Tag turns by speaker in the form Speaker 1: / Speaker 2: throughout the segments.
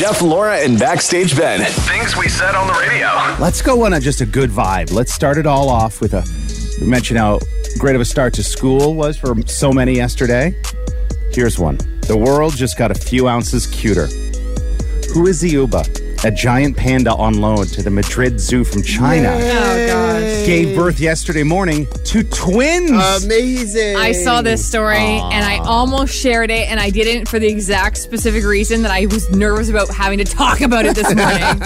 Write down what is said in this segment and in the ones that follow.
Speaker 1: Jeff, Laura, and Backstage Ben. Things we said on the radio.
Speaker 2: Let's go on a, just a good vibe. Let's start it all off with a. We mentioned how great of a start to school was for so many yesterday. Here's one. The world just got a few ounces cuter. Hua Zui Ba, a giant panda on loan to the Madrid Zoo from China?
Speaker 3: Oh gosh.
Speaker 2: Gave birth yesterday morning to twins.
Speaker 4: Amazing.
Speaker 3: I saw this story and I almost shared it, and I didn't for the exact specific reason that I was nervous about having to talk about it this morning.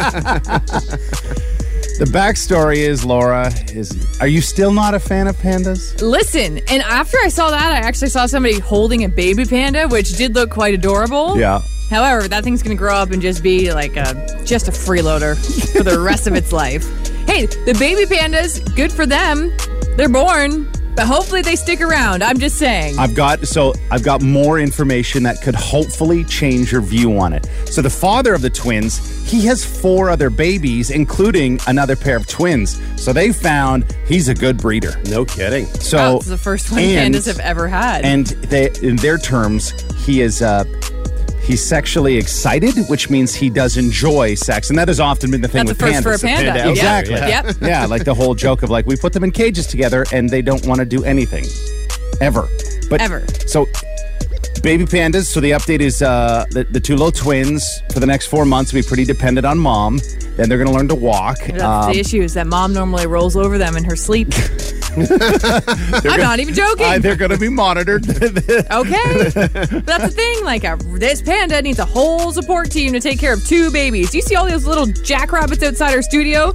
Speaker 2: the backstory is Laura is. Are you still not a fan of pandas?
Speaker 3: Listen, and after I saw that, I actually saw somebody holding a baby panda, which did look quite adorable.
Speaker 2: Yeah.
Speaker 3: However, that thing's gonna grow up and just be like a just a freeloader for the rest of its life. Hey, the baby pandas, good for them. They're born, but hopefully they stick around. I'm just saying.
Speaker 2: I've got so I've got more information that could hopefully change your view on it. So the father of the twins, he has four other babies, including another pair of twins. So they found he's a good breeder.
Speaker 4: No kidding.
Speaker 2: So
Speaker 3: Oh, it's the first one
Speaker 2: and-
Speaker 3: pandas have ever had.
Speaker 2: And they, in their terms, he is uh, he's sexually excited, which means he does enjoy sex, and that has often been the thing
Speaker 3: That's
Speaker 2: with pandas.
Speaker 3: for a panda.
Speaker 4: panda.
Speaker 2: Exactly.
Speaker 3: Yep.
Speaker 2: Yeah, like the whole joke of like we put them in cages together and they don't want to do anything ever. But
Speaker 3: Ever.
Speaker 2: So baby pandas. So the update is uh, the, the two little twins for the next four months will be pretty dependent on mom. Then they're going to learn to walk.
Speaker 3: That's
Speaker 2: Um,
Speaker 3: the issue is that mom normally rolls over them in her sleep. I'm not even joking.
Speaker 2: uh, they're going to be monitored.
Speaker 3: Okay. That's the thing. Like, uh, this panda needs a whole support team to take care of two babies. You see all those little jackrabbits outside our studio?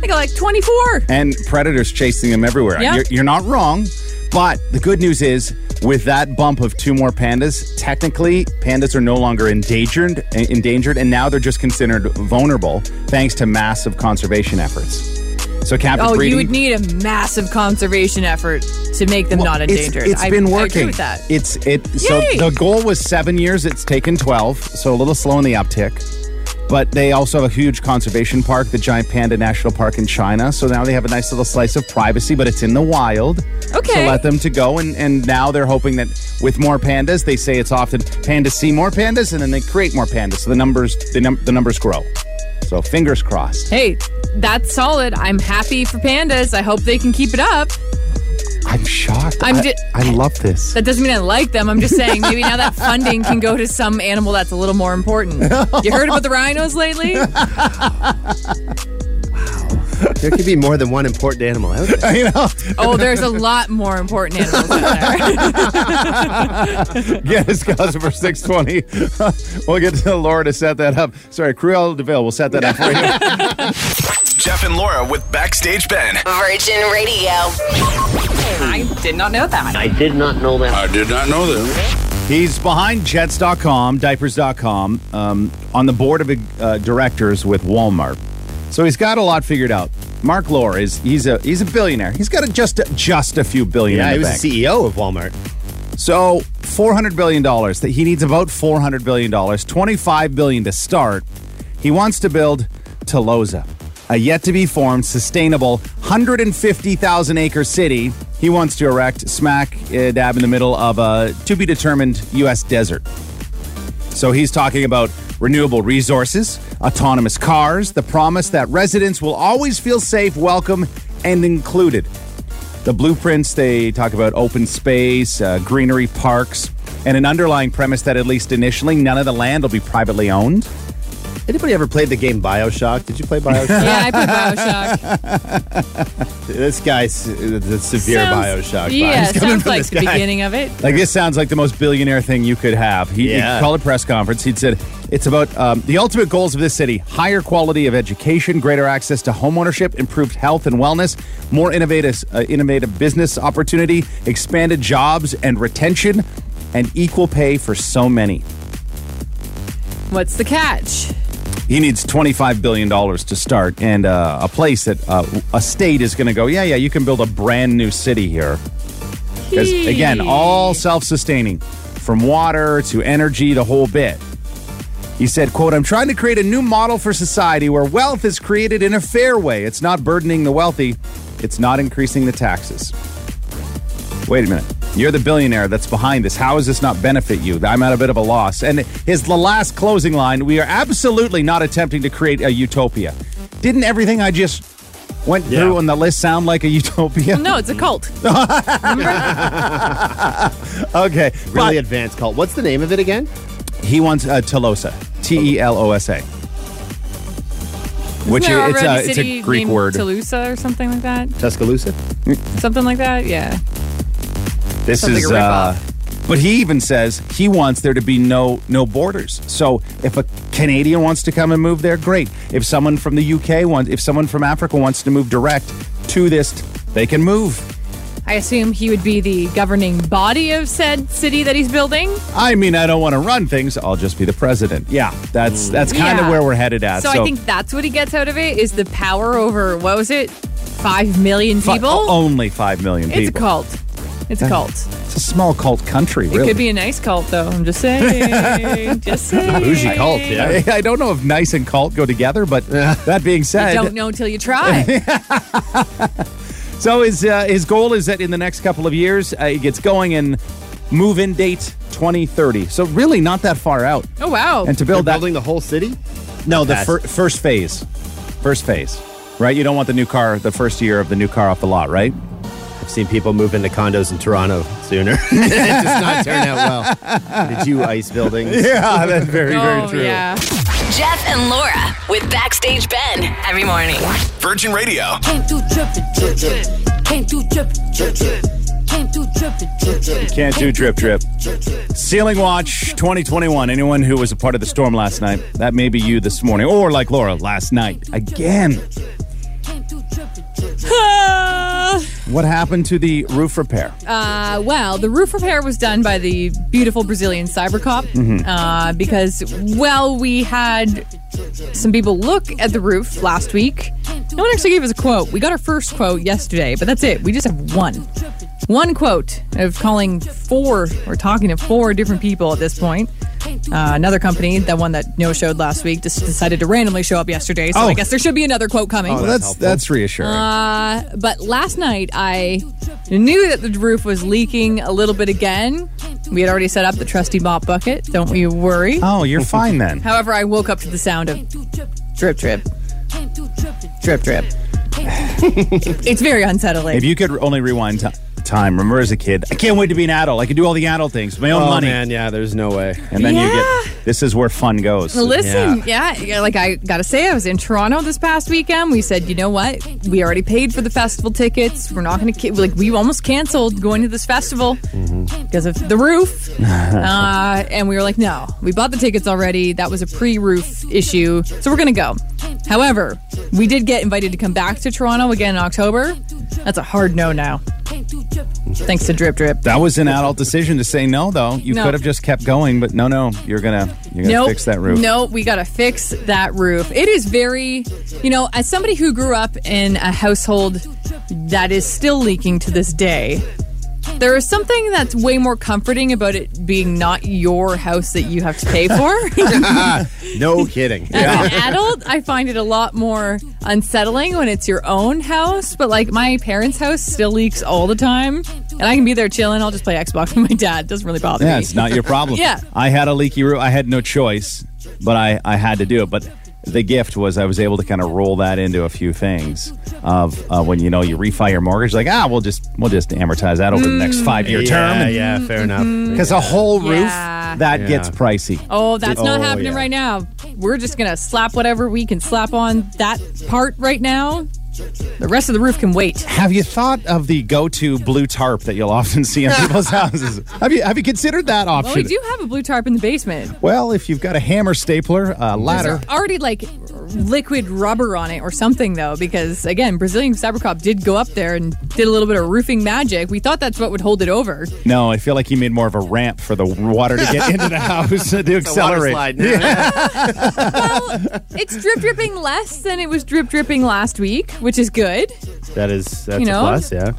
Speaker 3: They got like 24.
Speaker 2: and predators chasing them everywhere.
Speaker 3: Yeah.
Speaker 2: You're, you're not wrong, but the good news is with that bump of two more pandas, technically pandas are no longer endangered, endangered, and now they're just considered vulnerable thanks to massive conservation efforts. So captive
Speaker 3: Oh,
Speaker 2: breeding.
Speaker 3: you would need a massive conservation effort to make them not endangered.
Speaker 2: it's
Speaker 3: I-
Speaker 2: been
Speaker 3: I agree
Speaker 2: working.
Speaker 3: with that.
Speaker 2: It's it. So
Speaker 3: Yay.
Speaker 2: the goal was seven years. It's taken twelve. So a little slow in the uptick. But they also have a huge conservation park, the Giant Panda National Park in China. So now they have a nice little slice of privacy, but it's in the wild.
Speaker 3: Okay.
Speaker 2: So let them to go, and and now they're hoping that with more pandas, they say it's often pandas see more pandas, and then they create more pandas. So the numbers the, num- the numbers grow. So fingers crossed.
Speaker 3: Hey, that's solid. I'm happy for pandas. I hope they can keep it up.
Speaker 2: I'm shocked.
Speaker 3: I'm
Speaker 2: I, I love this.
Speaker 3: That doesn't mean I like them. I'm just saying maybe now that funding can go to some animal that's a little more important. You heard about the rhinos lately?
Speaker 4: There could be more than one important animal out there.
Speaker 2: you know,
Speaker 3: Oh, there's a lot more important animals out there.
Speaker 2: Guinness customer 620. we'll get to Laura to set that up. Sorry, Cruella de Vil will set that up for you.
Speaker 1: Jeff and Laura with Backstage Ben.
Speaker 5: Virgin Radio.
Speaker 3: I did not know that.
Speaker 6: I did not know that.
Speaker 7: I did not know that.
Speaker 2: He's behind Jets.com, Diapers.com, um, on the board of uh, directors with Walmart. So he's got a lot figured out. Marc Lore is he's a he's a billionaire. He's got a, just a, just a few billion.
Speaker 4: Yeah,
Speaker 2: in
Speaker 4: he was
Speaker 2: bank.
Speaker 4: the CEO of Walmart.
Speaker 2: So four hundred billion dollars. That he needs about four hundred billion dollars. Twenty five billion to start. He wants to build Telosa, a yet to be formed, sustainable, hundred and fifty thousand acre city. He wants to erect smack uh, dab in the middle of a to be determined U.S. desert. So he's talking about renewable resources, autonomous cars, the promise that residents will always feel safe, welcome, and included. The blueprints, they talk about open space, uh, greenery parks, and an underlying premise that, at least initially, none of the land will be privately owned.
Speaker 4: Anybody ever played the game Bioshock? Did you play Bioshock?
Speaker 3: Yeah, I played Bioshock.
Speaker 4: this guy's uh, the severe
Speaker 3: Sounds-
Speaker 4: Bioshock.
Speaker 3: Yeah,
Speaker 4: vibes coming
Speaker 3: sounds
Speaker 4: from
Speaker 3: like
Speaker 4: this
Speaker 3: the
Speaker 4: guy.
Speaker 3: beginning of it.
Speaker 2: Like, this sounds like the most billionaire thing you could have. He,
Speaker 4: Yeah.
Speaker 2: he called a press conference. He'd said, it's about um, the ultimate goals of this city higher quality of education, greater access to homeownership, improved health and wellness, more innovative, uh, innovative business opportunity, expanded jobs and retention, and equal pay for so many.
Speaker 3: What's the catch?
Speaker 2: He needs $25 billion to start, and uh, a place that uh, a state is going to go, yeah, yeah, you can build a brand new city here. Because, again, all self sustaining from water to energy, the whole bit. He said, quote, I'm trying to create a new model for society where wealth is created in a fair way. It's not burdening the wealthy, it's not increasing the taxes. Wait a minute. You're the billionaire that's behind this. How does this not benefit you? I'm at a bit of a loss. And his the last closing line, we are absolutely not attempting to create a utopia. Didn't everything I just went
Speaker 4: Yeah.
Speaker 2: through on the list sound like a utopia?
Speaker 3: No, it's a cult.
Speaker 2: Okay.
Speaker 4: Really
Speaker 2: But
Speaker 4: advanced cult. What's the name of it again?
Speaker 2: he wants uh, Telosa. T E L O S A. Which
Speaker 3: Isn't there
Speaker 2: it's
Speaker 3: already
Speaker 2: a, it's a Greek
Speaker 3: named
Speaker 2: word.
Speaker 3: Toulouse or something like that.
Speaker 4: Tuscaloosa?
Speaker 3: Something like that. Yeah.
Speaker 2: This
Speaker 3: Sounds
Speaker 2: is
Speaker 3: like
Speaker 2: uh, but he even says he wants there to be no no borders. So if a Canadian wants to come and move there, great. If someone from the UK wants if someone from Africa wants to move direct to this, they can move.
Speaker 3: I assume he would be the governing body of said city that he's building.
Speaker 2: I mean, I don't want to run things. I'll just be the president. Yeah, that's that's kind of where we're headed at.
Speaker 3: So, I think that's what he gets out of it is the power over what was it, five million people.
Speaker 2: only five million people.
Speaker 3: it's a cult. It's a cult.
Speaker 2: It's a small cult country.
Speaker 3: It could be a nice cult, though. I'm just saying. just saying.
Speaker 4: Bougie cult, yeah.
Speaker 2: I, I don't know if nice and cult go together, but that being
Speaker 3: You
Speaker 2: said,
Speaker 3: don't know until you try.
Speaker 2: So his uh, his goal is that in the next couple of years uh, he gets going and move in date 2030. So really not that far out.
Speaker 3: oh wow.
Speaker 2: And to
Speaker 4: They're
Speaker 2: build that
Speaker 4: building the whole city?
Speaker 2: no the fir- first phase, first phase, right? You don't want the new car the first year of the new car off the lot, right?
Speaker 4: I've seen people move into condos in Toronto sooner. it does not turn out well. Did you ice buildings?
Speaker 2: Yeah, that's very
Speaker 3: oh yeah.
Speaker 5: Jeff and Laura with Backstage Ben every morning.
Speaker 1: Virgin Radio.
Speaker 6: Came through drippin', drip, drip. Came through drippin', drip, drip. Came through drippin', drip, drip.
Speaker 2: Can't do drip drip. Ceiling Watch 2021. Anyone who was a part of the storm last night, that may be you this morning, or like Laura last night again.
Speaker 6: Came through drippin', drip, drip.
Speaker 2: What happened to the roof repair?
Speaker 3: Uh, well, the roof repair was done by the beautiful Brazilian cyber cop
Speaker 2: Mm-hmm.
Speaker 3: uh, because, well, we had some people look at the roof last week. No one actually gave us a quote. We got our first quote yesterday, but that's it. We just have one. One quote of calling four, or talking to four different people at this point. Uh, another company, that one that no showed last week, just decided to randomly show up yesterday. So
Speaker 2: Oh.
Speaker 3: I guess there should be another quote coming.
Speaker 2: Well, that's that's reassuring.
Speaker 3: Uh, but last night I knew that the roof was leaking a little bit again. We had already set up the trusty mop bucket. Don't we worry.
Speaker 2: oh, you're fine then.
Speaker 3: However, I woke up to the sound of drip, drip,
Speaker 6: Came through drippin',
Speaker 3: drip, drip. it's very unsettling.
Speaker 2: If you could only rewind ti time, remember as a kid, I can't wait to be an adult. I can do all the adult things, my own
Speaker 4: Oh,
Speaker 2: money.
Speaker 4: man, yeah, there's no way.
Speaker 2: And then you get this is where fun goes.
Speaker 3: Listen, yeah. yeah, like I gotta say, I was in Toronto this past weekend. We said, you know what? We already paid for the festival tickets. We're not gonna like we almost canceled going to this festival because of the roof. uh, and we were like, no, we bought the tickets already. That was a pre-roof issue, so we're gonna go. However, we did get invited to come back to Toronto again in October. That's a hard no now,
Speaker 6: came through drippin',
Speaker 3: thanks to Drip Drip.
Speaker 2: That was an adult decision to say no, though. You
Speaker 3: No.
Speaker 2: could have just kept going, but no, no, you're gonna you're gonna fix that roof.
Speaker 3: No, we got to fix that roof. It is very, you know, as somebody who grew up in a household that is still leaking to this day, there is something that's way more comforting about it being not your house that you have to pay for.
Speaker 4: No kidding.
Speaker 3: As an adult, I find it a lot more unsettling when it's your own house. But like my parents' house still leaks all the time, and I can be there chilling. I'll just play Xbox with my dad. It doesn't really bother
Speaker 2: Yeah,
Speaker 3: me.
Speaker 2: Yeah, it's not your problem.
Speaker 3: Yeah.
Speaker 2: I had a leaky roof. I had no choice, but I, I had to do it. But the gift was I was able to kind of roll that into a few things of uh, when you know you refi your mortgage, like ah, we'll just we'll just amortize that over the next five year term.
Speaker 4: Yeah, yeah, fair enough.
Speaker 2: Because a whole roof
Speaker 3: Yeah.
Speaker 2: that
Speaker 4: Yeah.
Speaker 2: gets pricey.
Speaker 3: Oh, that's not
Speaker 4: Oh,
Speaker 3: happening
Speaker 4: yeah.
Speaker 3: right now. We're just gonna slap whatever we can slap on that part right now. The rest of the roof can wait.
Speaker 2: Have you thought of the go-to blue tarp that you'll often see in people's houses? Have you have you considered that option?
Speaker 3: Well, we do have a blue tarp in the basement.
Speaker 2: Well, if you've got a hammer stapler, a ladder.
Speaker 3: There's already like liquid rubber on it or something though, because again, Brazilian Cybercop did go up there and did a little bit of roofing magic. We thought that's what would hold it over.
Speaker 2: No, I feel like he made more of a ramp for the water to get into the house to accelerate.
Speaker 3: Well it's drip dripping less than it was drip dripping last week, which is good.
Speaker 4: That is that's
Speaker 3: You know?
Speaker 4: a plus. Yeah.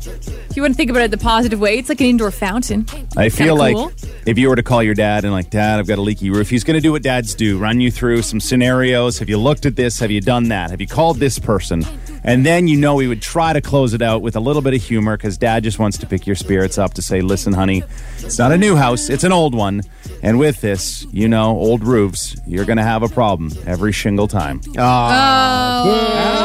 Speaker 3: If you want to think about it the positive way, it's like an indoor fountain.
Speaker 2: I feel
Speaker 3: Kinda
Speaker 2: like if you were to call your dad and like, Dad, I've got a leaky roof, he's going to do what dads do: run you through some scenarios. Have you looked at this? Have you done that? Have you called this person? And then you know he would try to close it out with a little bit of humor because dad just wants to pick your spirits up to say, "Listen, honey, it's not a new house; it's an old one." And with this, you know, old roofs, you're going to have a problem every shingle time.
Speaker 3: Oh, no!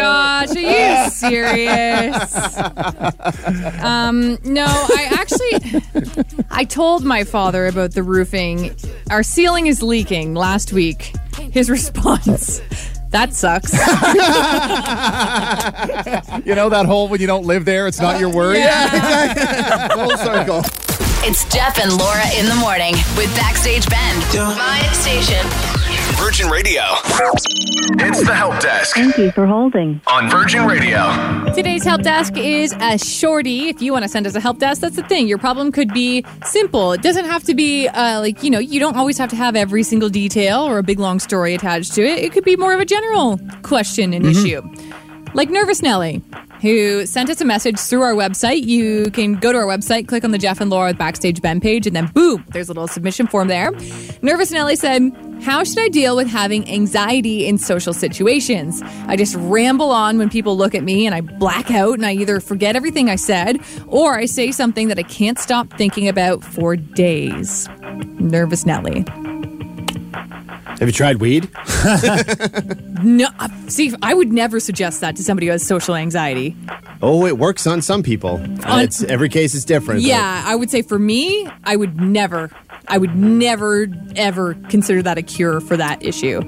Speaker 3: gosh, are you serious? um, no, I actually, I told my father about the roofing. Our ceiling is leaking last week. His response, that sucks.
Speaker 2: You know that hole when you don't live there; it's not your worry. Yeah.
Speaker 4: Full circle.
Speaker 5: It's Jeff and Laura in the morning with Backstage Ben. My station.
Speaker 1: Virgin Radio. It's the help desk
Speaker 8: Thank you for holding.
Speaker 1: on Virgin Radio.
Speaker 3: Today's help desk is a shorty. If you want to send us a help desk, that's the thing. Your problem could be simple. It doesn't have to be uh, like, you know, you don't always have to have every single detail or a big long story attached to it. It could be more of a general question and issue. Like Nervous Nelly, who sent us a message through our website. You can go to our website, click on the Jeff and Laura Backstage Ben page, and then boom, there's a little submission form there. Nervous Nelly said, How should I deal with having anxiety in social situations? I just ramble on when people look at me and I black out and I either forget everything I said or I say something that I can't stop thinking about for days. Nervous Nelly.
Speaker 4: Have you tried weed?
Speaker 3: No, uh, see, I would never suggest that to somebody who has social anxiety.
Speaker 4: Oh, it works on some people.
Speaker 3: On-
Speaker 4: it's every case is different.
Speaker 3: Yeah, I would say for me, I would never, I would never, ever consider that a cure for that issue.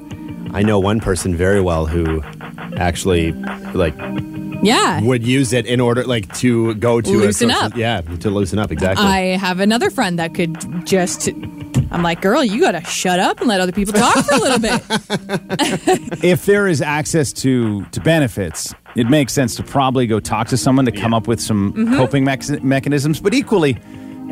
Speaker 4: I know one person very well who actually like
Speaker 3: Yeah.
Speaker 4: would use it in order like to go to
Speaker 3: Loosen
Speaker 4: a social,
Speaker 3: up.
Speaker 4: Yeah, to loosen up exactly.
Speaker 3: I have another friend that could just. I'm like, girl, you gotta shut up and let other people talk for a little bit.
Speaker 2: if there is access to to benefits, it makes sense to probably go talk to someone to come up with some
Speaker 3: Mm-hmm.
Speaker 2: coping mex- mechanisms. But equally,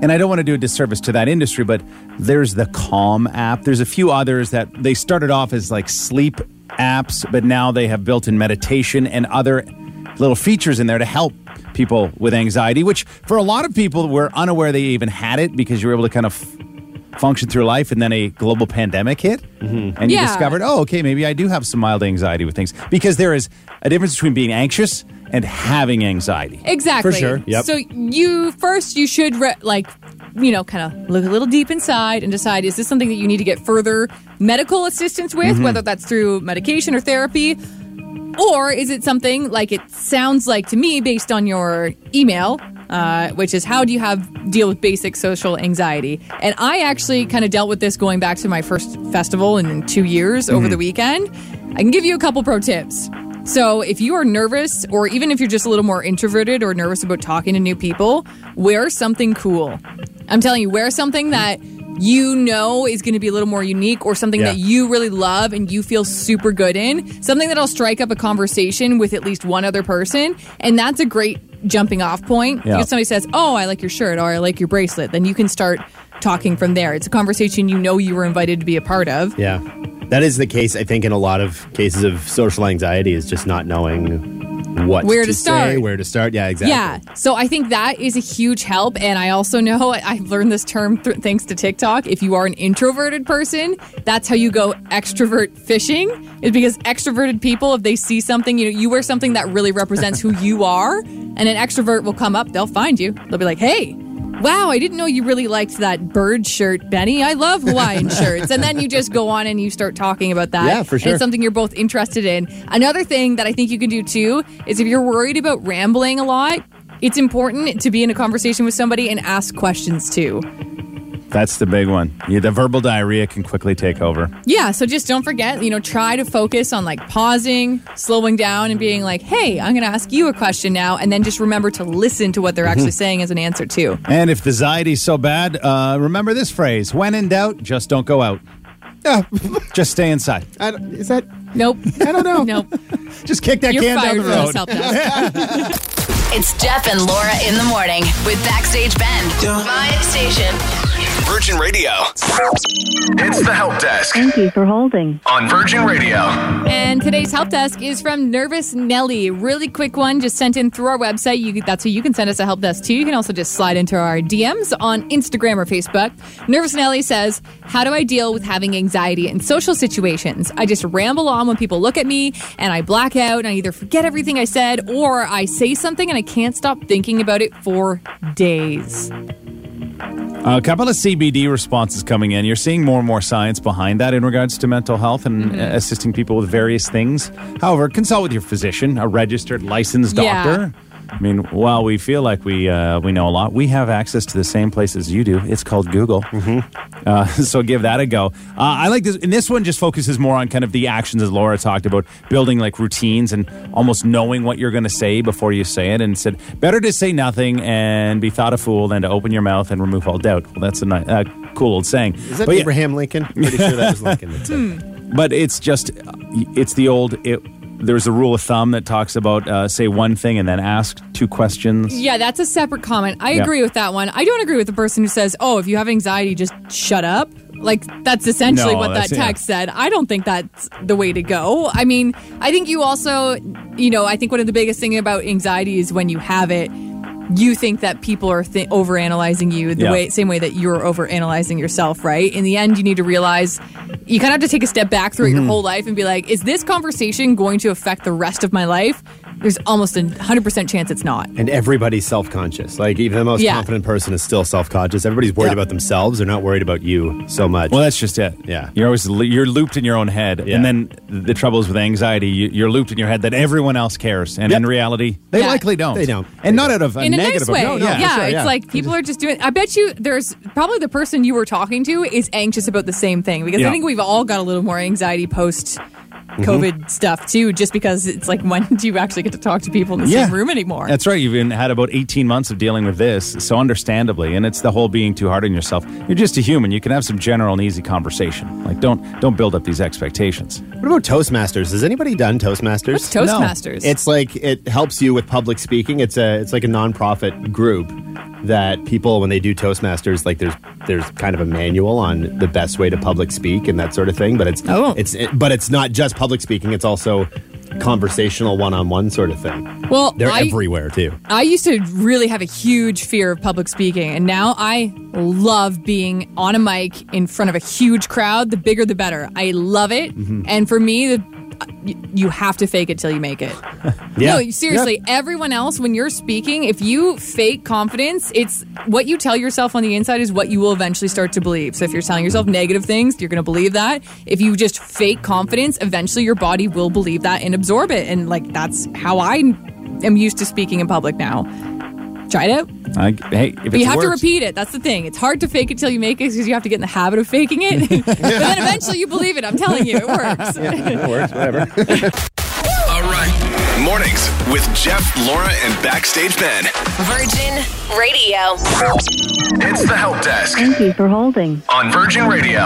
Speaker 2: and I don't want to do a disservice to that industry, but there's the Calm app. There's a few others that they started off as like sleep apps, but now they have built in meditation and other little features in there to help people with anxiety. Which for a lot of people were unaware they even had it because you were able to kind of function through life and then a global pandemic hit and you
Speaker 3: Yeah.
Speaker 2: discovered oh okay maybe i do have some mild anxiety with things because there is a difference between being anxious and having anxiety
Speaker 3: Exactly.
Speaker 4: For sure, yep.
Speaker 3: So you first, you should re- like, you know, kind of look a little deep inside and decide: is this something that you need to get further medical assistance with,
Speaker 4: Mm-hmm.
Speaker 3: whether that's through medication or therapy, or is it something like it sounds like to me, based on your email, uh, which is how do you have deal with basic social anxiety? And I actually kind of dealt with this going back to my first festival in two years over the weekend. I can give you a couple pro tips. So, if you are nervous, or even if you're just a little more introverted or nervous about talking to new people, wear something cool. I'm telling you, wear something that you know is going to be a little more unique or something
Speaker 4: Yeah.
Speaker 3: that you really love and you feel super good in. Something that'll strike up a conversation with at least one other person. And that's a great jumping off point.
Speaker 2: Yeah.
Speaker 3: If somebody says, Oh, I like your shirt or I like your bracelet, then you can start talking from there. It's a conversation you know you were invited to be a part of.
Speaker 4: yeah, that is the case. I think in a lot of cases of social anxiety is just not knowing what
Speaker 3: Where to
Speaker 4: say,
Speaker 3: start.
Speaker 4: where to start. Yeah, exactly.
Speaker 3: Yeah. So I think that is a huge help. And I also know I've learned this term th- thanks to TikTok. If you are an introverted person, that's how you go extrovert fishing, is because extroverted people, if they see something, you know, you wear something that really represents who you are, and an extrovert will come up, they'll find you. They'll be like, hey, Wow, I didn't know you really liked that bird shirt, Benny. I love Hawaiian shirts. And then you just go on and you start talking about that.
Speaker 4: Yeah, for
Speaker 3: And
Speaker 4: sure.
Speaker 3: it's something you're both interested in. Another thing that I think you can do too is if you're worried about rambling a lot, it's important to be in a conversation with somebody and ask questions too.
Speaker 2: That's the big one yeah, the verbal diarrhea can quickly take over
Speaker 3: Yeah, so just don't forget, you know, try to focus on like pausing, slowing down, and being like, hey, I'm going to ask you a question now. And then just remember to listen to what they're actually saying as an answer too.
Speaker 2: and if the anxiety's so bad uh, remember this phrase when in doubt just don't go out
Speaker 4: Yeah.
Speaker 2: just stay inside
Speaker 4: I don't- is that?
Speaker 3: Nope.
Speaker 4: I don't know.
Speaker 3: Nope.
Speaker 2: just kick that
Speaker 3: You're
Speaker 2: can down the road.
Speaker 5: It's Jeff and Laura in the morning with Backstage Ben. My station.
Speaker 1: Virgin Radio. It's the help desk
Speaker 8: Thank you for holding.
Speaker 1: on Virgin Radio.
Speaker 3: And today's help desk is from Nervous Nelly. Really quick one, just sent in through our website. You, that's who you can send us a help desk to. You can also just slide into our DMs on Instagram or Facebook. Nervous Nelly says, How do I deal with having anxiety in social situations? I just ramble on when people look at me and I black out and I either forget everything I said or I say something and I can't stop thinking about it for days.
Speaker 2: A couple of CBD responses coming in. You're seeing more and more science behind that in regards to mental health and
Speaker 3: Mm-hmm.
Speaker 2: uh, assisting people with various things. However, consult with your physician, a registered, licensed
Speaker 3: Yeah.
Speaker 2: doctor. I mean, while we feel like we uh, we know a lot, we have access to the same places you do. It's called Google.
Speaker 3: Mm-hmm.
Speaker 2: Uh, so give that a go. Uh, I like this. And this one just focuses more on kind of the actions, as Laura talked about, building like routines and almost knowing what you're going to say before you say it. And said, better to say nothing and be thought a fool than to open your mouth and remove all doubt. Well, that's a ni- uh, cool old saying.
Speaker 4: Is that
Speaker 2: But yeah-
Speaker 4: Abraham Lincoln? Pretty sure that was Lincoln. that.
Speaker 2: but it's just it's the old it, there's a rule of thumb that talks about uh, say one thing and then ask two questions
Speaker 3: Yeah, that's a separate comment. I
Speaker 2: Yeah.
Speaker 3: agree with that one. I don't agree with the person who says, "Oh, if you have anxiety, just shut up." Like that's essentially
Speaker 2: No,
Speaker 3: what that
Speaker 2: that's- yeah.
Speaker 3: text said. I don't think that's the way to go. I mean, I think you also, you know, I think one of the biggest thing about anxiety is when you have it, you think that people are th- overanalyzing you the
Speaker 2: Yeah.
Speaker 3: way same way that you're overanalyzing yourself, right? In the end, you need to realize you kind of have to take a step back throughout
Speaker 2: Mm-hmm.
Speaker 3: your whole life and be like, is this conversation going to affect the rest of my life? There's almost a 100% chance it's not.
Speaker 4: And everybody's self conscious. Like, even the most
Speaker 3: Yeah.
Speaker 4: confident person is still self conscious. Everybody's worried
Speaker 2: Yeah.
Speaker 4: about themselves. They're not worried about you so much.
Speaker 2: well that's just it
Speaker 4: Yeah.
Speaker 2: you're always you're looped in your own head
Speaker 4: Yeah.
Speaker 2: and then the trouble is with anxiety you, you're looped in your head that everyone else cares and
Speaker 4: Yep.
Speaker 2: in reality they
Speaker 3: Yeah.
Speaker 2: likely don't
Speaker 4: They don't.
Speaker 2: and not out of a
Speaker 3: in a
Speaker 2: negative
Speaker 3: nice way.
Speaker 2: No, no,
Speaker 3: yeah,
Speaker 2: sure,
Speaker 3: it's like people are just doing. I bet you there's probably the person you were talking to is anxious about the same thing because
Speaker 2: Yeah.
Speaker 3: I think we've all got a little more anxiety post.
Speaker 2: Mm-hmm.
Speaker 3: COVID stuff too, just because it's like when do you actually get to talk to people in the
Speaker 2: Yeah.
Speaker 3: same room anymore?
Speaker 2: That's right. You've been, had about 18 months of dealing with this, so understandably, and it's the whole being too hard on yourself. You're just a human. You can have some general and easy conversation. Like don't don't build up these expectations.
Speaker 4: what about Toastmasters? Has anybody done Toastmasters?
Speaker 3: What's Toastmasters?
Speaker 4: It's like it helps you with public speaking. It's a it's like a nonprofit group that people when they do Toastmasters like there's there's kind of a manual on the best way to public speak and that sort of thing. But it's
Speaker 3: Oh.
Speaker 4: it's it, but it's not just public speaking. It's also conversational one on one sort of thing.
Speaker 3: well,
Speaker 4: They're
Speaker 3: I,
Speaker 4: everywhere too.
Speaker 3: I used to really have a huge fear of public speaking, and now I love being on a mic in front of a huge crowd. The bigger, the better. I love it,
Speaker 2: Mm-hmm.
Speaker 3: and for me, the, you have to fake it till you make it.
Speaker 4: Yeah.
Speaker 3: No, seriously, everyone else, when you're speaking, if you fake confidence, it's what you tell yourself on the inside is what you will eventually start to believe. So if you're telling yourself negative things, you're going to believe that. If you just fake confidence, eventually your body will believe that and absorb it. And like that's how I am used to speaking in public now. Try it out.
Speaker 2: I, hey, if
Speaker 3: But you have to repeat it. That's the thing. It's hard to fake it till you make it because you have to get in the habit of faking it. but then eventually you believe it. I'm telling you, it works.
Speaker 4: It works. Whatever.
Speaker 1: All right. Mornings with Jeff, Laura, and Backstage Ben.
Speaker 5: Virgin Radio.
Speaker 1: It's the help desk
Speaker 8: Thank you for holding.
Speaker 1: on Virgin Radio.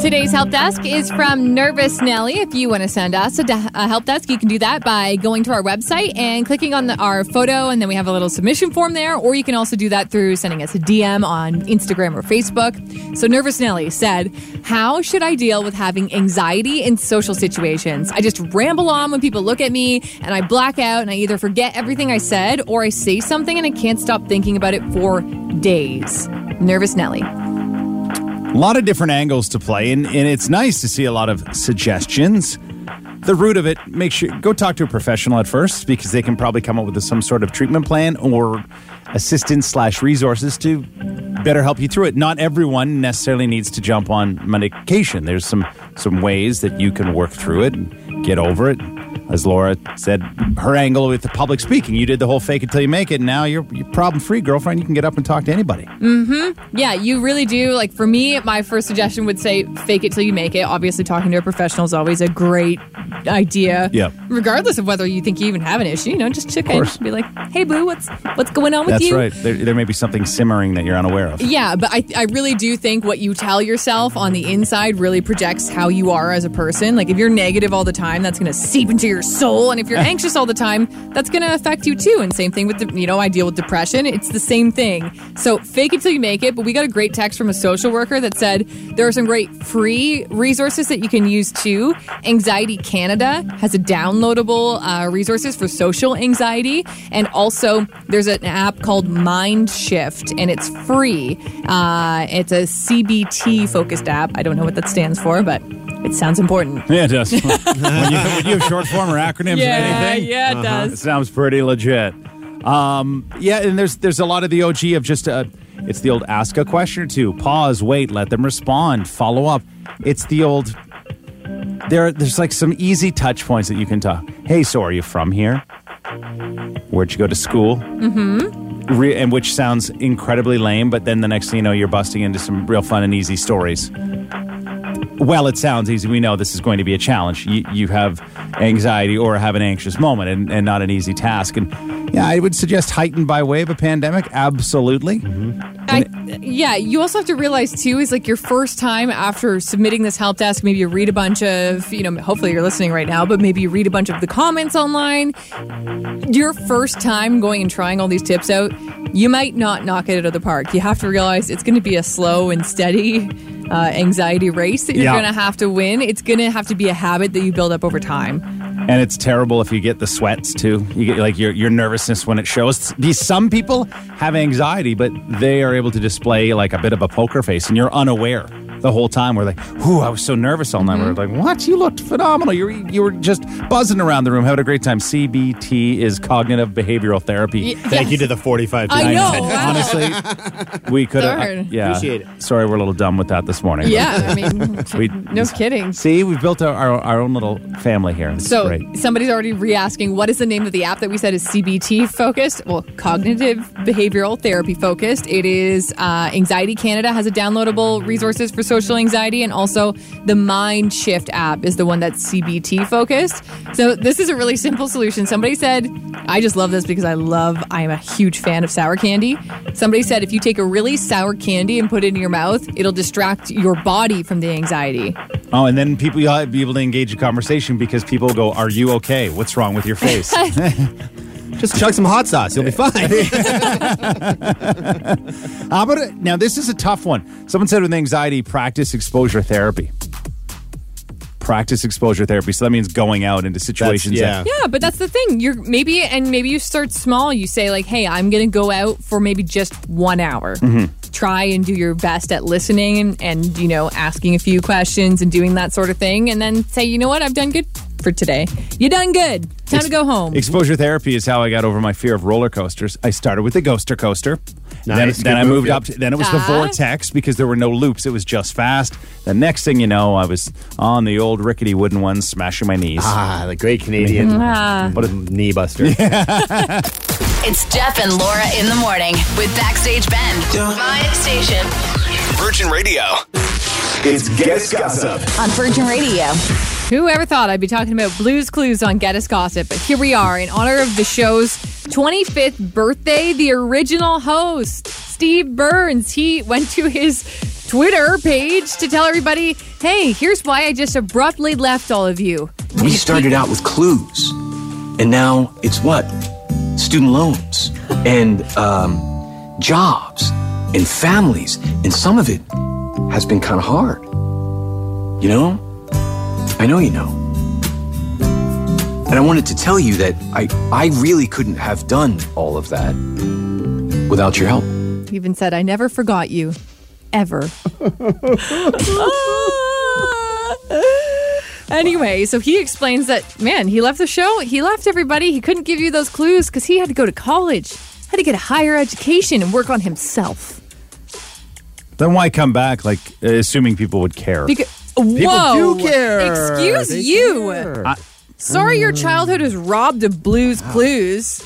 Speaker 3: Today's help desk is from Nervous Nelly. If you want to send us a, de- a help desk, you can do that by going to our website and clicking on the, our photo, and then we have a little submission form there. Or you can also do that through sending us a DM on Instagram or Facebook. So Nervous Nelly said, "How should I deal with having anxiety in social situations? I just ramble on when people look at me, and I black out, and I either forget everything I said, or I say something and I can't stop thinking about it for days." Nervous Nelly.
Speaker 2: A lot of different angles to play, and, and it's nice to see a lot of suggestions. The root of it, make sure go talk to a professional at first because they can probably come up with some sort of treatment plan or assistance slash resources to better help you through it. Not everyone necessarily needs to jump on medication. There's some some ways that you can work through it and get over it. As Laura said, her angle with the public speaking, you did the whole fake until you make it. And now you're, you're problem free, girlfriend. You can get up and talk to anybody. Mm-hmm.
Speaker 3: Yeah, you really do. Like for me, my first suggestion would say fake it till you make it. Obviously, talking to a professional is always a great idea.
Speaker 2: Yeah.
Speaker 3: Regardless of whether you think you even have an issue, you know, just check in. Be like, hey, boo, what's what's going on with
Speaker 2: That's
Speaker 3: you?
Speaker 2: That's right. There, there may be something simmering that you're unaware of.
Speaker 3: Yeah, but I, I really do think what you tell yourself on the inside really projects how you are as a person. Like if you're negative all the time, that's going to seep into to your soul. And if you're anxious all the time, that's going to affect you too. And same thing with, the, you know, I deal with depression. It's the same thing. So fake it till you make it. But we got a great text from a social worker that said there are some great free resources that you can use too. Anxiety Canada has a downloadable uh, resources for social anxiety. And also there's an app called Mind Shift and it's free. Uh, it's a CBT focused app. I don't know what that stands for, but it sounds important.
Speaker 2: Yeah, it does. when, you, when you have short form or acronyms or anything,
Speaker 3: yeah, it
Speaker 2: it
Speaker 3: does.
Speaker 2: It sounds pretty legit. Um, yeah, and there's there's a lot of the OG of just uh, it's the old ask a question or two, pause, wait, let them respond, follow up. It's the old there. There's like some easy touch points that you can talk. Hey, so are you from here? Where'd you go to school? Mm-hmm. Re- and which sounds incredibly lame, but then the next thing you know, you're busting into some real fun and easy stories. Well, it sounds easy. We know this is going to be a challenge. You, you have anxiety or have an anxious moment and, and not an easy task. And yeah, I would suggest heightened by way of a pandemic. Absolutely. Mm-hmm.
Speaker 3: I, yeah, you also have to realize too is like your first time after submitting this help desk. Maybe you read a bunch of, you know, hopefully you're listening right now, but maybe you read a bunch of the comments online. Your first time going and trying all these tips out, you might not knock it out of the park. You have to realize it's going to be a slow and steady uh, anxiety race that you're
Speaker 2: Yeah.
Speaker 3: going to have to win. It's going to have to be a habit that you build up over time.
Speaker 2: And it's terrible if you get the sweats too. You get like your your nervousness when it shows. These some people have anxiety, but they are able to display like a bit of a poker face, and you're unaware the whole time. We're like, "Whew, I was so nervous all night." We're like, "What? You looked phenomenal. You were you were just buzzing around the room, having a great time." CBT is cognitive behavioral therapy.
Speaker 4: Thank you to the 45
Speaker 3: I know. wow.
Speaker 2: Honestly, we could have. Yeah,
Speaker 4: Appreciate it.
Speaker 2: Sorry, we're a little dumb with that this morning.
Speaker 3: Yeah, I mean,
Speaker 2: We-
Speaker 3: no kidding.
Speaker 2: See, we've built our, our, our own little family here. It's
Speaker 3: So somebody's already re-asking what is the name of the app that we said is CBT focused? Well, cognitive behavioral therapy focused. It is uh, Anxiety Canada has a downloadable resources for social anxiety, and also the Mind Shift app is the one that's CBT focused. So this is a really simple solution. Somebody said, I just love this because I love. I am a huge fan of sour candy. Somebody said if you take a really sour candy and put it in your mouth, it'll distract your body from the anxiety.
Speaker 2: Oh, and then people you'll be able to engage a conversation because people go, "Are you okay? What's wrong with your face?"
Speaker 4: Just chug some hot sauce. You'll be fine.
Speaker 2: How about it? Now, this is a tough one. Someone said with anxiety, practice exposure therapy. Practice exposure therapy. So that means going out into situations.
Speaker 4: yeah.
Speaker 2: that-
Speaker 3: Yeah, but that's the thing. You're maybe and maybe you start small. You say like, "Hey, I'm going to go out for maybe just 1 hour." Mm-hmm. Try and do your best at listening and, and you know, asking a few questions and doing that sort of thing and then say, "You know what? I've done good for today. You done good. Time to go home."
Speaker 2: Exposure therapy is how I got over my fear of roller coasters. I started with the Ghoster Coaster. Then,
Speaker 4: Nice,
Speaker 2: then
Speaker 4: good
Speaker 2: I
Speaker 4: move,
Speaker 2: moved
Speaker 4: yep.
Speaker 2: up. To, then it was the
Speaker 3: Ah.
Speaker 2: Vortex because there were no loops. It was just fast. The next thing you know, I was on the old rickety wooden ones, smashing my knees.
Speaker 4: ah, the great Canadian
Speaker 3: Ah.
Speaker 4: what a knee buster.
Speaker 5: It's Jeff and Laura in the morning with Backstage Ben. My station.
Speaker 1: Virgin Radio. It's Guest Gossip.
Speaker 5: On Virgin Radio.
Speaker 3: Whoever thought I'd be talking about Blues Clues on Get Us Gossip, but here we are in honor of the show's 25th birthday. The original host, Steve Burns, he went to his Twitter page to tell everybody, hey, here's why I just abruptly left all of you.
Speaker 9: We started out with clues, and now it's what? Student loans and um, jobs and families, and some of it has been kind of hard. You know? I know you know. And I wanted to tell you that I, I really couldn't have done all of that without your help.
Speaker 3: He even said, I never forgot you. Ever. anyway, so he explains that, man, he left the show. He left everybody. He couldn't give you those clues because he had to go to college, had to get a higher education and work on himself.
Speaker 2: Then why come back? Like uh, assuming people would care.
Speaker 3: Because, whoa.
Speaker 4: do care.
Speaker 3: Excuse
Speaker 4: They
Speaker 3: you.
Speaker 4: care.
Speaker 3: Sorry your childhood was robbed of blues clues.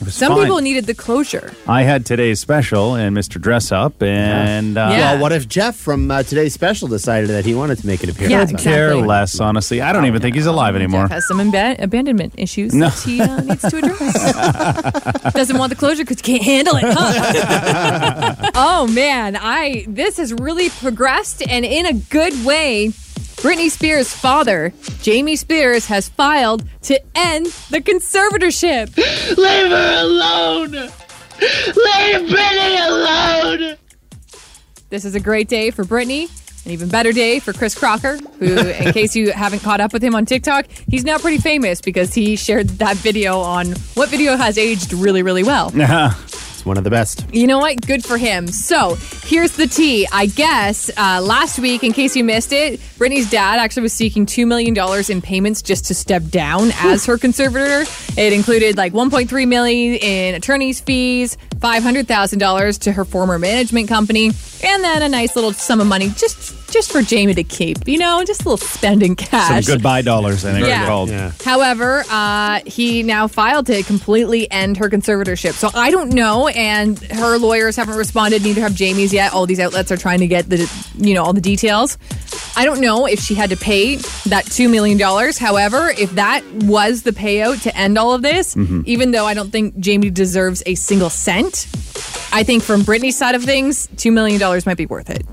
Speaker 2: It was
Speaker 3: Some
Speaker 2: fine.
Speaker 3: people needed the closure.
Speaker 2: I had today's special and Mr. Dress Up, and uh,
Speaker 3: Yeah.
Speaker 4: Well, what if Jeff from uh, today's special decided that he wanted to make an appearance?
Speaker 3: Yeah,
Speaker 4: it?
Speaker 3: exactly.
Speaker 2: care less. Honestly, I don't even think he's alive anymore.
Speaker 3: Jeff has some imba- abandonment issues
Speaker 2: No.
Speaker 3: that he uh, needs to address. Doesn't want the closure because he can't handle it. Huh? oh man, I this has really progressed and in a good way. Britney Spears' father, Jamie Spears, has filed to end the conservatorship.
Speaker 10: Leave her alone! Leave Britney alone!
Speaker 3: This is a great day for Britney. An even better day for Chris Crocker, who, in case you haven't caught up with him on TikTok, he's now pretty famous because he shared that video on what video has aged really, really well.
Speaker 4: Uh-huh. One of the best.
Speaker 3: You know what? Good for him. So here's the tea. I guess uh, last week, in case you missed it, Britney's dad actually was seeking $2 million in payments just to step down as her conservator. It included like 1.3 million in attorney's fees, $500,000 to her former management company, and then a nice little sum of money just just for Jamie to keep. You know, just a little spending
Speaker 2: Some
Speaker 3: cash.
Speaker 2: goodbye dollars, I think
Speaker 3: Yeah.
Speaker 2: they're called.
Speaker 4: Yeah.
Speaker 3: However, uh, he now filed to completely end her conservatorship. So I don't know, and her lawyers haven't responded. Neither have Jamie's yet. All these outlets are trying to get the, you know, all the details. I don't know if she had to pay that two million dollars. However, if that was the payout to end all of this, mm-hmm. even though I don't think Jamie deserves a single cent, I think from Britney's side of things, two million dollars might be worth it.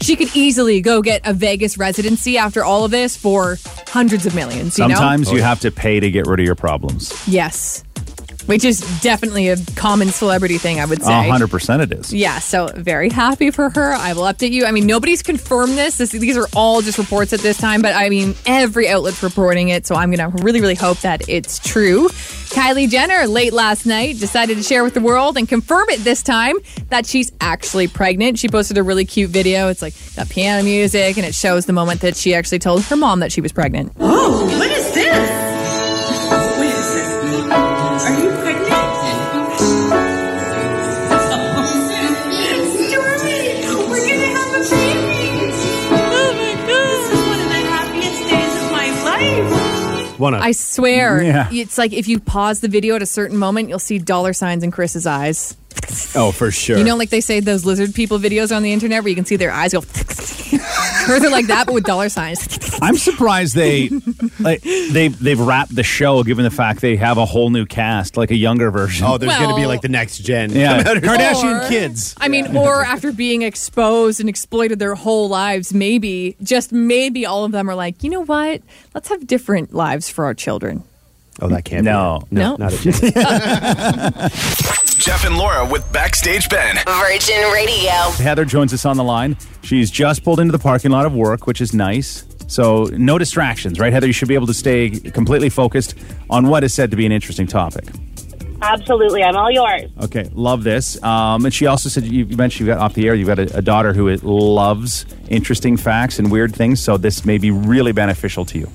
Speaker 3: She could easily go get a Vegas residency after all of this for hundreds of millions. You know?
Speaker 2: Sometimes you have to pay to get rid of your problems.
Speaker 3: Yes. Which is definitely a common celebrity thing, I would say.
Speaker 2: A hundred percent it is.
Speaker 3: Yeah, so very happy for her. I will update you. I mean, nobody's confirmed this. this. These are all just reports at this time, but I mean, every outlet's reporting it, so I'm going to really, really hope that it's true. Kylie Jenner, late last night, decided to share with the world and confirm it this time that she's actually pregnant. She posted a really cute video. It's like got piano music, and it shows the moment that she actually told her mom that she was pregnant.
Speaker 10: Oh, what is this? One of.
Speaker 3: I swear,
Speaker 2: Yeah.
Speaker 3: it's like if you pause the video at a certain moment, you'll see dollar signs in Kris's eyes.
Speaker 4: Oh, for sure.
Speaker 3: You know, like they say those lizard people videos on the internet where you can see their eyes go. Hers are like that, but with dollar signs.
Speaker 2: I'm surprised they like they they've wrapped the show given the fact they have a whole new cast, like a younger version.
Speaker 4: oh, there's going to be like the next gen.
Speaker 2: yeah. Kardashian
Speaker 3: Or-
Speaker 2: kids.
Speaker 3: I mean, or after being exposed and exploited their whole lives, maybe, just maybe all of them are like, you know what? Let's have different lives for our children.
Speaker 4: Oh, that can't
Speaker 2: No.
Speaker 4: be. No,
Speaker 3: No.
Speaker 4: not a chance.
Speaker 1: Jeff and Laura with Backstage Ben.
Speaker 5: Virgin Radio.
Speaker 2: Heather joins us on the line. She's just pulled into the parking lot of work, which is nice. So no distractions, right, Heather? You should be able to stay completely focused on what is said to be an interesting topic.
Speaker 8: Absolutely. I'm all yours.
Speaker 2: Okay, love this. Um, and she also said you you mentioned you got off the air. You've got a, a daughter who loves interesting facts and weird things. So this may be really beneficial to you.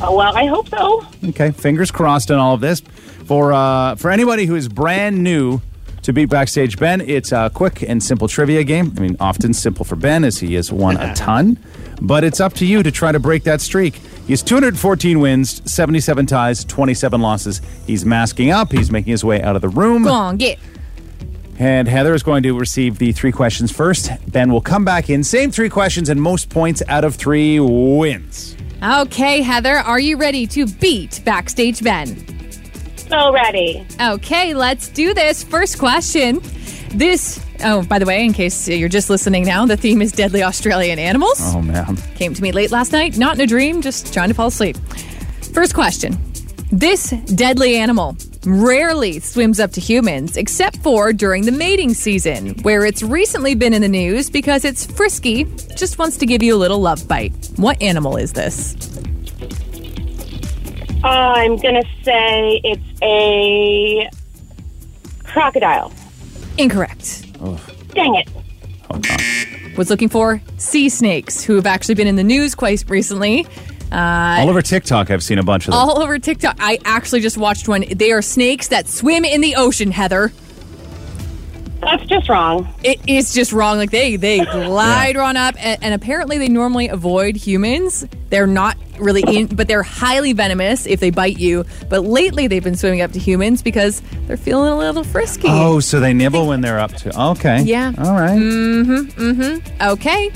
Speaker 8: Oh, well, I hope so.
Speaker 2: Okay, fingers crossed on all of this. For uh, for anybody who is brand new to Beat Backstage Ben, it's a quick and simple trivia game. I mean, often simple for Ben as he has won a ton, but it's up to you to try to break that streak. He has 214 wins, 77 ties, 27 losses. He's masking up. He's making his way out of the room.
Speaker 3: Go on, get.
Speaker 2: And Heather is going to receive the three questions first. Ben will come back in. Same three questions and most points out of three wins.
Speaker 3: Okay, Heather, are you ready to beat Backstage Ben?
Speaker 8: So ready.
Speaker 3: Okay, let's do this. First question. This, oh, by the way, in case you're just listening now, the theme is deadly Australian animals.
Speaker 2: Oh, man.
Speaker 3: Came to me late last night, not in a dream, just trying to fall asleep. First question. This deadly animal rarely swims up to humans, except for during the mating season, where it's recently been in the news because it's frisky, just wants to give you a little love bite. What animal is this?
Speaker 8: Uh, I'm going to say it's a crocodile.
Speaker 3: Incorrect.
Speaker 8: Dang it.
Speaker 3: Was looking for sea snakes, who have actually been in the news quite recently.
Speaker 2: Uh, all over TikTok, I've seen a bunch of them.
Speaker 3: All over TikTok. I actually just watched one. They are snakes that swim in the ocean, Heather.
Speaker 8: That's just wrong.
Speaker 3: It is just wrong. Like they they glide on up, and, and apparently they normally avoid humans. They're not really in, but they're highly venomous if they bite you. But lately they've been swimming up to humans because they're feeling a little frisky.
Speaker 2: Oh, so they nibble when they're up to. Okay.
Speaker 3: Yeah.
Speaker 2: All right. Mm-hmm. Mm-hmm.
Speaker 3: Okay.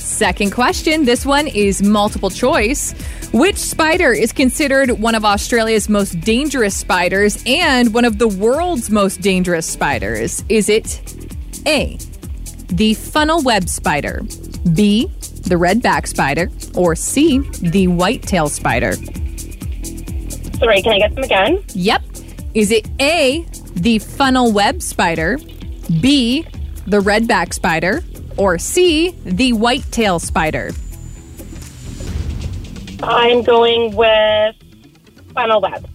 Speaker 3: Second question. This one is multiple choice. Which spider is considered one of Australia's most dangerous spiders and one of the world's most dangerous spiders? Is it A, the funnel web spider, B, the red back spider, or C, the white tail spider?
Speaker 8: Sorry, can I get them again?
Speaker 3: Yep. Is it A, the funnel web spider, B, the red back spider, or C, the white tail spider?
Speaker 8: I'm going with funnel web.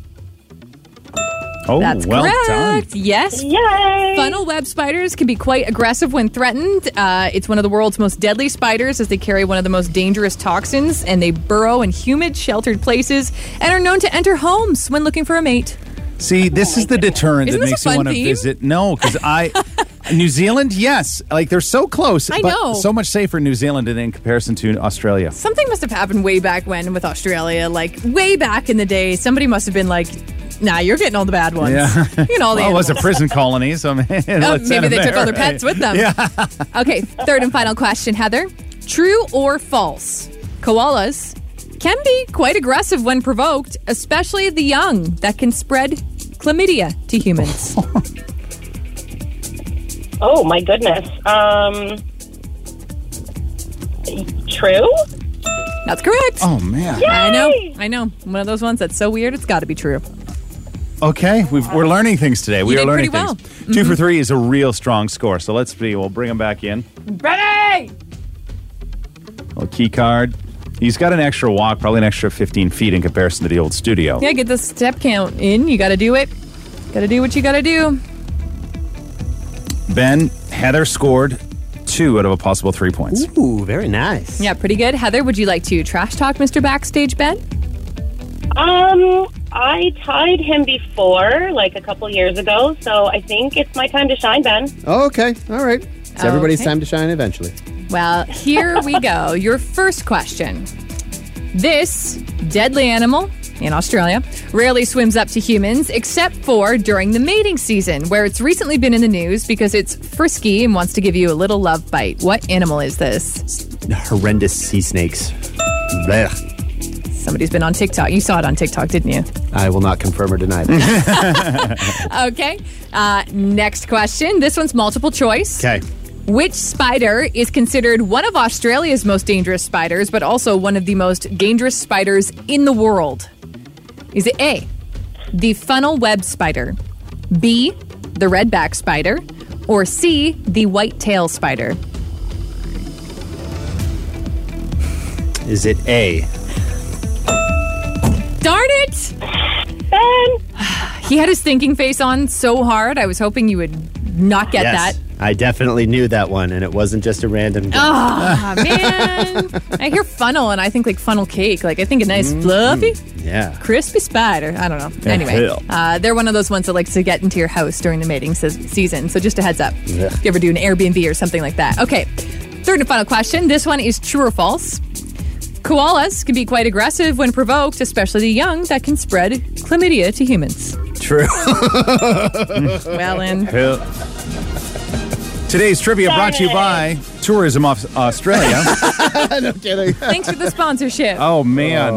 Speaker 2: Oh,
Speaker 3: That's
Speaker 2: well
Speaker 3: correct.
Speaker 2: done.
Speaker 3: Yes.
Speaker 8: Yay!
Speaker 3: Funnel web spiders can be quite aggressive when threatened. Uh, it's one of the world's most deadly spiders as they carry one of the most dangerous toxins and they burrow in humid, sheltered places and are known to enter homes when looking for a mate.
Speaker 2: See, this is the deterrent
Speaker 3: Isn't
Speaker 2: that makes
Speaker 3: a
Speaker 2: you want to visit. No, because I, New Zealand, yes, like they're so close.
Speaker 3: I
Speaker 2: but
Speaker 3: know.
Speaker 2: so much safer in New Zealand than in comparison to Australia.
Speaker 3: Something must have happened way back when with Australia, like way back in the day. Somebody must have been like, nah, you're getting all the bad ones.
Speaker 2: Yeah.
Speaker 3: You know, all the
Speaker 2: well, it was a prison colony, so man,
Speaker 3: Oh,
Speaker 2: um,
Speaker 3: maybe they
Speaker 2: them
Speaker 3: took
Speaker 2: there,
Speaker 3: all their pets with them.
Speaker 2: Yeah.
Speaker 3: Okay, third and final question, Heather. True or false? Koalas can be quite aggressive when provoked, especially the young, that can spread chlamydia to humans.
Speaker 8: Oh my goodness. Um, true.
Speaker 3: That's correct.
Speaker 2: Oh man.
Speaker 3: I know. I know. One of those ones that's so weird, it's got to be true.
Speaker 2: Okay, we've, we're learning things today. We
Speaker 3: You
Speaker 2: are
Speaker 3: did
Speaker 2: learning
Speaker 3: pretty
Speaker 2: things.
Speaker 3: well.
Speaker 2: 2
Speaker 3: Mm-hmm.
Speaker 2: for three is a real strong score. So let's see. We'll bring him back in.
Speaker 3: Ready?
Speaker 2: Little key card. He's got an extra walk, probably an extra 15 feet in comparison to the old studio.
Speaker 3: Yeah, get the step count in. You got to do it. Got to do what you got to do.
Speaker 2: Ben, Heather scored two out of a possible three points.
Speaker 4: Ooh, very nice.
Speaker 3: Yeah, pretty good. Heather, would you like to trash talk Mr. Backstage Ben?
Speaker 8: Um, I tied him before, like a couple years ago, so I think it's my time to shine, Ben.
Speaker 4: Oh, okay. All right. It's everybody's
Speaker 3: Okay.
Speaker 4: time to shine eventually.
Speaker 3: Well, here we go. Your first question. This deadly animal in Australia rarely swims up to humans except for during the mating season, where it's recently been in the news because it's frisky and wants to give you a little love bite. What animal is this?
Speaker 4: Horrendous sea snakes. Blech.
Speaker 3: Somebody's been on TikTok. You saw it on TikTok, didn't you?
Speaker 4: I will not confirm or deny that.
Speaker 3: Okay. Uh, next question. This one's multiple choice.
Speaker 4: okay.
Speaker 3: Which spider is considered one of Australia's most dangerous spiders, but also one of the most dangerous spiders in the world? Is it A, the funnel web spider, B, the redback spider, or C, the white tail spider?
Speaker 4: Is it A?
Speaker 3: Darn it!
Speaker 8: Ben!
Speaker 3: He had his thinking face on so hard. I was hoping you would not get
Speaker 4: yes.
Speaker 3: that.
Speaker 4: I definitely knew that one, and it wasn't just a random. guess.
Speaker 3: Oh, man. I hear funnel and I think like funnel cake. Like I think a nice fluffy.
Speaker 4: Yeah.
Speaker 3: Crispy spider. I don't know. Anyway, uh, they're one of those ones that likes to get into your house during the mating se- season. So just a heads up.
Speaker 4: Ugh.
Speaker 3: If you ever do an Airbnb or something like that. Okay. Third and final question. This one is true or false. Koalas can be quite aggressive when provoked, especially the young, that can spread chlamydia to humans.
Speaker 4: True.
Speaker 3: Well, in
Speaker 2: Today's trivia brought to you by Tourism of Australia.
Speaker 4: no kidding.
Speaker 3: thanks for the sponsorship.
Speaker 2: oh, man.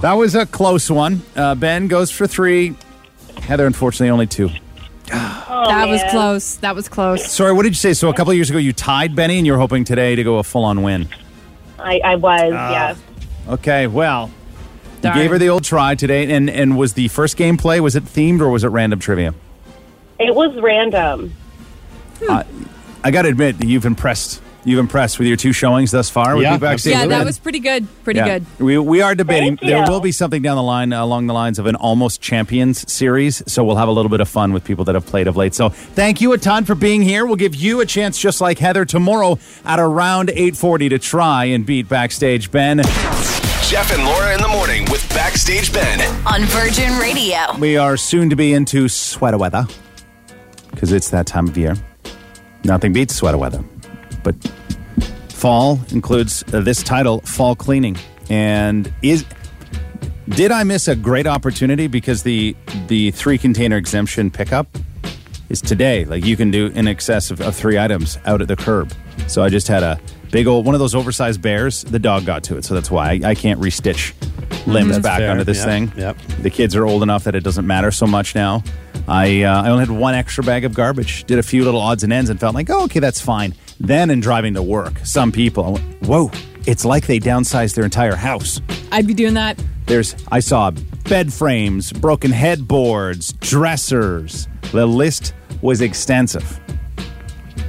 Speaker 2: That was a close one. Uh, ben goes for three. Heather, unfortunately, only two.
Speaker 8: Oh,
Speaker 3: that was
Speaker 8: man.
Speaker 3: close. That was close.
Speaker 2: Sorry, what did you say? So a couple of years ago, you tied Benny, and you're hoping today to go a full-on win.
Speaker 8: I, I was,
Speaker 2: Ah.
Speaker 8: yes.
Speaker 2: Okay, well, you gave her the old try today, and and was the first gameplay was it themed or was it random trivia?
Speaker 8: It was random.
Speaker 2: I got to admit, you've impressed. You've impressed with your two showings thus far. with
Speaker 4: Yeah,
Speaker 2: you.
Speaker 3: Yeah, that was pretty good. Pretty
Speaker 2: Yeah.
Speaker 3: good.
Speaker 2: We, we are debating. There will be something down the line uh, along the lines of an almost champions series. So we'll have a little bit of fun with people that have played of late. So thank you a ton for being here. We'll give you a chance, just like Heather, tomorrow at around 840 to try and beat backstage Ben.
Speaker 1: Jeff and Laura in the morning with Backstage Ben.
Speaker 5: on Virgin Radio.
Speaker 2: We are soon to be into sweater weather because it's that time of year. Nothing beats sweater weather. But fall includes uh, this title, Fall Cleaning. And is did I miss a great opportunity because the the three container exemption pickup is today. Like you can do in excess of, of three items out at the curb. So I just had a big old one of those oversized bears. The dog got to it, so that's why I, I can't restitch limbs back
Speaker 4: fair.
Speaker 2: onto this
Speaker 4: Yeah.
Speaker 2: thing.
Speaker 4: Yep.
Speaker 2: The kids are old enough that it doesn't matter so much now. I uh, I only had one extra bag of garbage. Did a few little odds and ends and felt like, oh, okay, that's fine. Then in driving to work, some people, I went, whoa, it's like they downsized their entire house.
Speaker 3: I'd be doing that.
Speaker 2: There's, I saw bed frames, broken headboards, dressers. The list was extensive.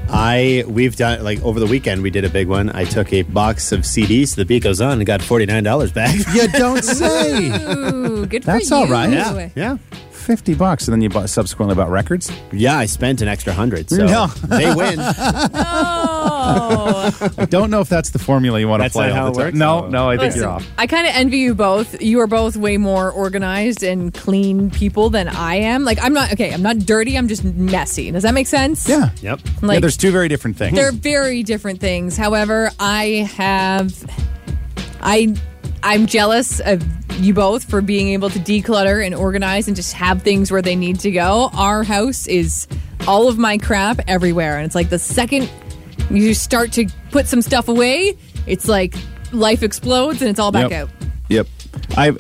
Speaker 4: I we've done like over the weekend we did a big one. I took a box of CDs to the beat goes on and got forty nine dollars back.
Speaker 2: You don't say.
Speaker 3: Ooh, good
Speaker 2: That's
Speaker 3: for you.
Speaker 2: That's all right.
Speaker 4: yeah, yeah,
Speaker 2: 50 bucks. And then you bought, subsequently bought records?
Speaker 4: yeah. I spent an extra hundred, so
Speaker 2: No.
Speaker 4: they win.
Speaker 3: Oh.
Speaker 2: I don't know if that's the formula you want to
Speaker 4: That's
Speaker 2: play
Speaker 4: not
Speaker 2: all
Speaker 4: how
Speaker 2: the
Speaker 4: it
Speaker 2: time.
Speaker 4: works?
Speaker 2: No,
Speaker 4: Oh.
Speaker 2: no, I think
Speaker 3: Listen,
Speaker 2: you're off.
Speaker 3: I kind of envy you both. You are both way more organized and clean people than I am. Like, I'm not, okay, I'm not dirty, I'm just messy. Does that make sense?
Speaker 2: Yeah.
Speaker 4: Yep.
Speaker 2: yeah,
Speaker 3: Like,
Speaker 2: there's two very different things.
Speaker 3: They're very different things. However, I have I I'm jealous of you both for being able to declutter and organize and just have things where they need to go. Our house is all of my crap everywhere and it's like the second you start to put some stuff away, it's like life explodes and it's all back
Speaker 2: Yep.
Speaker 3: out.
Speaker 2: Yep. I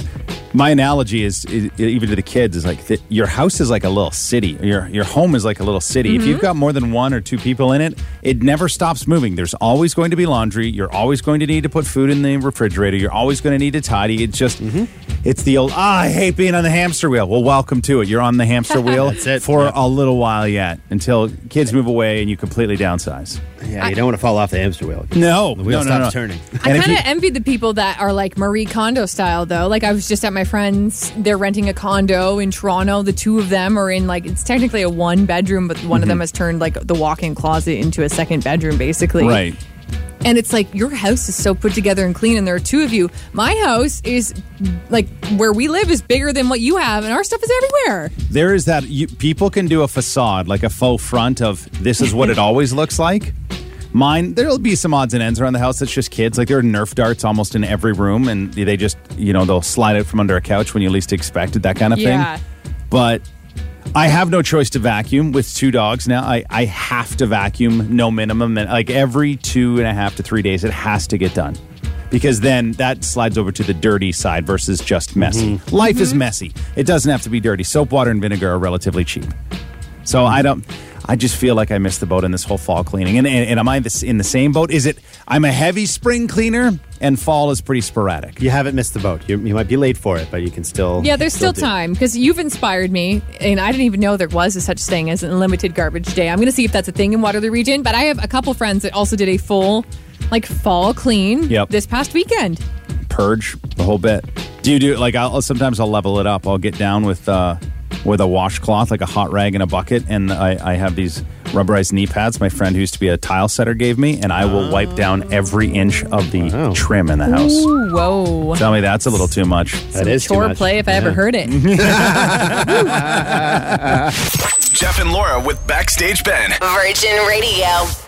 Speaker 2: my analogy is, is even to the kids is like th- your house is like a little city. Your your home is like a little city. If
Speaker 3: Mm-hmm.
Speaker 2: you've got more than one or two people in it, it never stops moving. There's always going to be laundry. You're always going to need to put food in the refrigerator. You're always going to need to tidy. It's just
Speaker 3: Mm-hmm.
Speaker 2: it's the old ah, I hate being on the hamster wheel. Well, welcome to it. You're on the hamster wheel
Speaker 4: That's it.
Speaker 2: for
Speaker 4: Yeah.
Speaker 2: a little while yet until kids move away and you completely downsize.
Speaker 4: Yeah, you don't want to fall off the hamster wheel.
Speaker 2: No,
Speaker 4: the wheel
Speaker 2: no, no,
Speaker 4: stops
Speaker 2: no.
Speaker 4: turning.
Speaker 3: I kind of envy the people that are like Marie Kondo style, though. Like I was just at my friend's; they're renting a condo in Toronto. The two of them are in like it's technically a one bedroom, but one of them mm-hmm. has turned like the walk-in closet into a second bedroom, basically.
Speaker 2: Right.
Speaker 3: And it's like your house is so put together and clean, and there are two of you. My house is like where we live is bigger than what you have, and our stuff is everywhere.
Speaker 2: there is that you, people can do a facade like a faux front of this is what it always looks like mine there'll be some odds and ends around the house that's just kids like there are nerf darts almost in every room and they just you know they'll slide out from under a couch when you least expect it that kind of
Speaker 3: Yeah.
Speaker 2: thing but I have no choice to vacuum with two dogs now. I, I have to vacuum no minimum. And like every two and a half to three days, it has to get done. Because then that slides over to the dirty side versus just messy. Mm-hmm. Life is mm-hmm. messy. It doesn't have to be dirty. Soap, water, and vinegar are relatively cheap. So I don't. I just feel like I missed the boat in this whole fall cleaning. And, and, and am I this, in the same boat? Is it? I'm a heavy spring cleaner, and fall is pretty sporadic.
Speaker 4: You haven't missed the boat. You, you might be late for it, but you can still.
Speaker 3: Yeah, there's still
Speaker 4: do it.
Speaker 3: time because you've inspired me, and I didn't even know there was a such thing as an unlimited garbage day. I'm going to see if that's a thing in Waterloo Region, but I have a couple friends that also did a full, like, fall clean
Speaker 2: Yep.
Speaker 3: this past weekend.
Speaker 2: purge the whole bit. Do you do it? like I'll sometimes I'll level it up. I'll get down with uh with a washcloth, like a hot rag in a bucket, and I, I have these rubberized knee pads my friend who used to be a tile setter gave me, and I will ah. wipe down every inch of the
Speaker 4: Wow.
Speaker 2: trim in the house.
Speaker 3: Ooh, whoa.
Speaker 2: Tell me that's a little too much.
Speaker 4: That is too
Speaker 3: Chore
Speaker 4: much.
Speaker 3: play if I ever heard it.
Speaker 1: Jeff and Laura with Backstage Ben.
Speaker 5: Virgin Radio.